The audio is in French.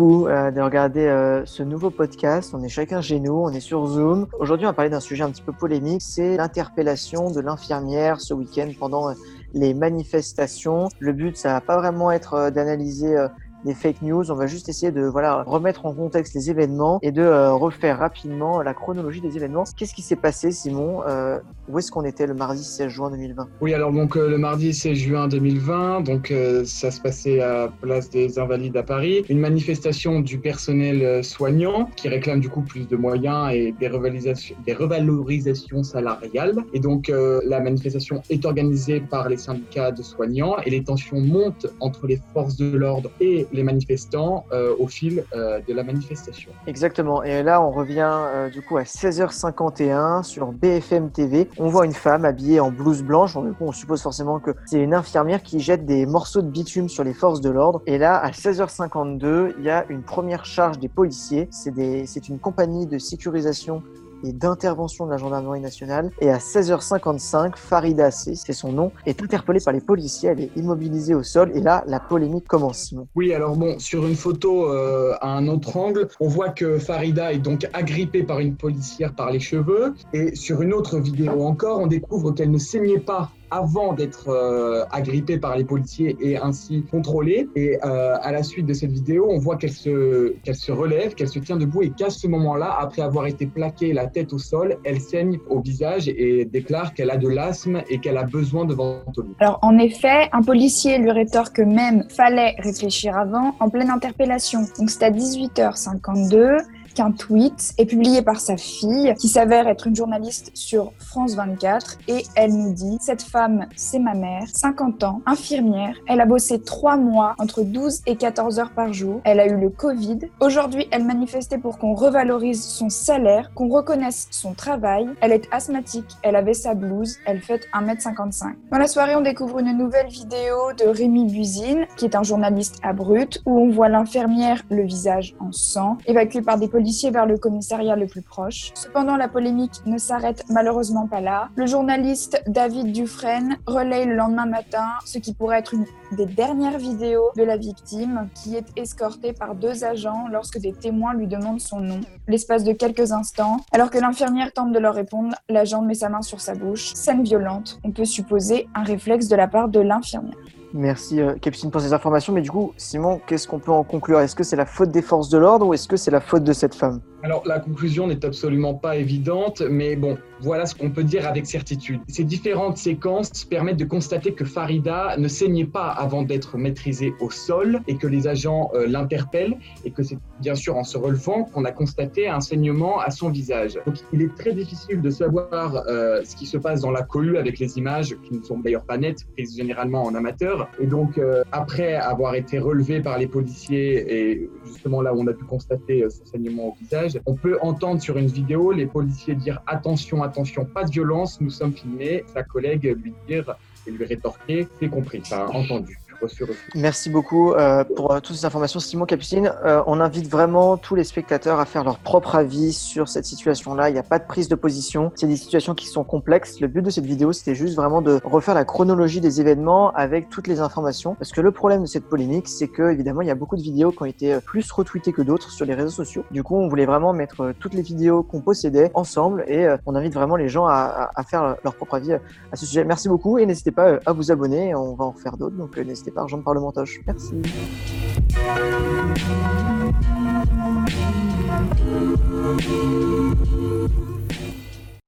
euh, de regarder euh, ce nouveau podcast. On est chacun chez nous, on est sur Zoom. Aujourd'hui, on va parler d'un sujet un petit peu polémique, c'est l'interpellation de l'infirmière ce week-end pendant euh, les manifestations. Le but, ça va pas vraiment être d'analyser des fake news. On va juste essayer de voilà remettre en contexte les événements et de euh, refaire rapidement la chronologie des événements. Qu'est-ce qui s'est passé, Simon? Euh, Où est-ce qu'on était le mardi 16 juin 2020 Oui, alors donc euh, le mardi 16 juin 2020, donc ça se passait à Place des Invalides à Paris, une manifestation du personnel soignant qui réclame du coup plus de moyens et des revalorisations, salariales. Et donc la manifestation est organisée par les syndicats de soignants et les tensions montent entre les forces de l'ordre et les manifestants euh, au fil euh, de la manifestation. Exactement. Et là, on revient euh, du coup à 16h51 sur BFM TV. On voit une femme habillée en blouse blanche. On suppose forcément que c'est une infirmière qui jette des morceaux de bitume sur les forces de l'ordre. Et là, à 16h52, il y a une première charge des policiers. C'est une compagnie de sécurisation et d'intervention de la gendarmerie nationale. Et à 16h55, Farida C, c'est son nom, est interpellée par les policiers. Elle est immobilisée au sol. Et là, la polémique commence. Oui, alors bon, sur une photo euh, à un autre angle, on voit que Farida est donc agrippée par une policière par les cheveux. Et sur une autre vidéo encore, on découvre qu'elle ne saignait pas avant d'être euh, agrippée par les policiers et ainsi contrôlée. Et euh, à la suite de cette vidéo, on voit qu'elle se, qu'elle se relève, qu'elle se tient debout et qu'à ce moment-là, après avoir été plaquée la tête au sol, elle saigne au visage et déclare qu'elle a de l'asthme et qu'elle a besoin de ventoline. Alors en effet, un policier lui rétorque même fallait réfléchir avant en pleine interpellation. Donc c'est à 18h52 qu'un tweet est publié par sa fille qui s'avère être une journaliste sur France 24 et elle nous dit cette femme c'est ma mère, 50 ans, infirmière, elle a bossé 3 mois entre 12 et 14 heures par jour, elle a eu le Covid. Aujourd'hui elle manifestait pour qu'on revalorise son salaire, qu'on reconnaisse son travail, elle est asthmatique, elle avait sa blouse, elle fait 1m55. Dans la soirée on découvre une nouvelle vidéo de Rémi Buzine qui est un journaliste à Brut où on voit l'infirmière le visage en sang évacuée par des policiers vers le commissariat le plus proche. Cependant, la polémique ne s'arrête malheureusement pas là. Le journaliste David Dufresne relaye le lendemain matin ce qui pourrait être une des dernières vidéos de la victime qui est escortée par deux agents lorsque des témoins lui demandent son nom. L'espace de quelques instants, alors que l'infirmière tente de leur répondre, l'agent met sa main sur sa bouche. Scène violente, on peut supposer un réflexe de la part de l'infirmière. Merci euh, pour ces informations. Mais du coup, Simon, qu'est-ce qu'on peut en conclure? Est-ce que c'est la faute des forces de l'ordre ou est-ce que c'est la faute de cette femme? Alors la conclusion n'est absolument pas évidente, mais bon, voilà ce qu'on peut dire avec certitude. Ces différentes séquences permettent de constater que Farida ne saignait pas avant d'être maîtrisée au sol et que les agents euh, l'interpellent et que c'est bien sûr en se relevant qu'on a constaté un saignement à son visage. Donc il est très difficile de savoir euh, ce qui se passe dans la cohue avec les images qui ne sont d'ailleurs pas nettes, prises généralement en amateur. Et donc euh, après avoir été relevé par les policiers et justement là où on a pu constater ce saignement au visage, on peut entendre sur une vidéo les policiers dire attention, attention, pas de violence, nous sommes filmés. Sa collègue lui dire et lui rétorquer, c'est compris, t'as entendu. Merci beaucoup euh, pour euh, toutes ces informations, Simon Capucine. Euh, on invite vraiment tous les spectateurs à faire leur propre avis sur cette situation-là. Il n'y a pas de prise de position. C'est des situations qui sont complexes. Le but de cette vidéo, c'était juste vraiment de refaire la chronologie des événements avec toutes les informations. Parce que le problème de cette polémique, c'est que évidemment, il y a beaucoup de vidéos qui ont été euh, plus retweetées que d'autres sur les réseaux sociaux. Du coup, on voulait vraiment mettre euh, toutes les vidéos qu'on possédait ensemble et on invite vraiment les gens à, à, faire leur propre avis à ce sujet. Merci beaucoup et n'hésitez pas à vous abonner. On va en refaire d'autres. Donc, n'hésitez à rejoindre Parlementoche. Merci.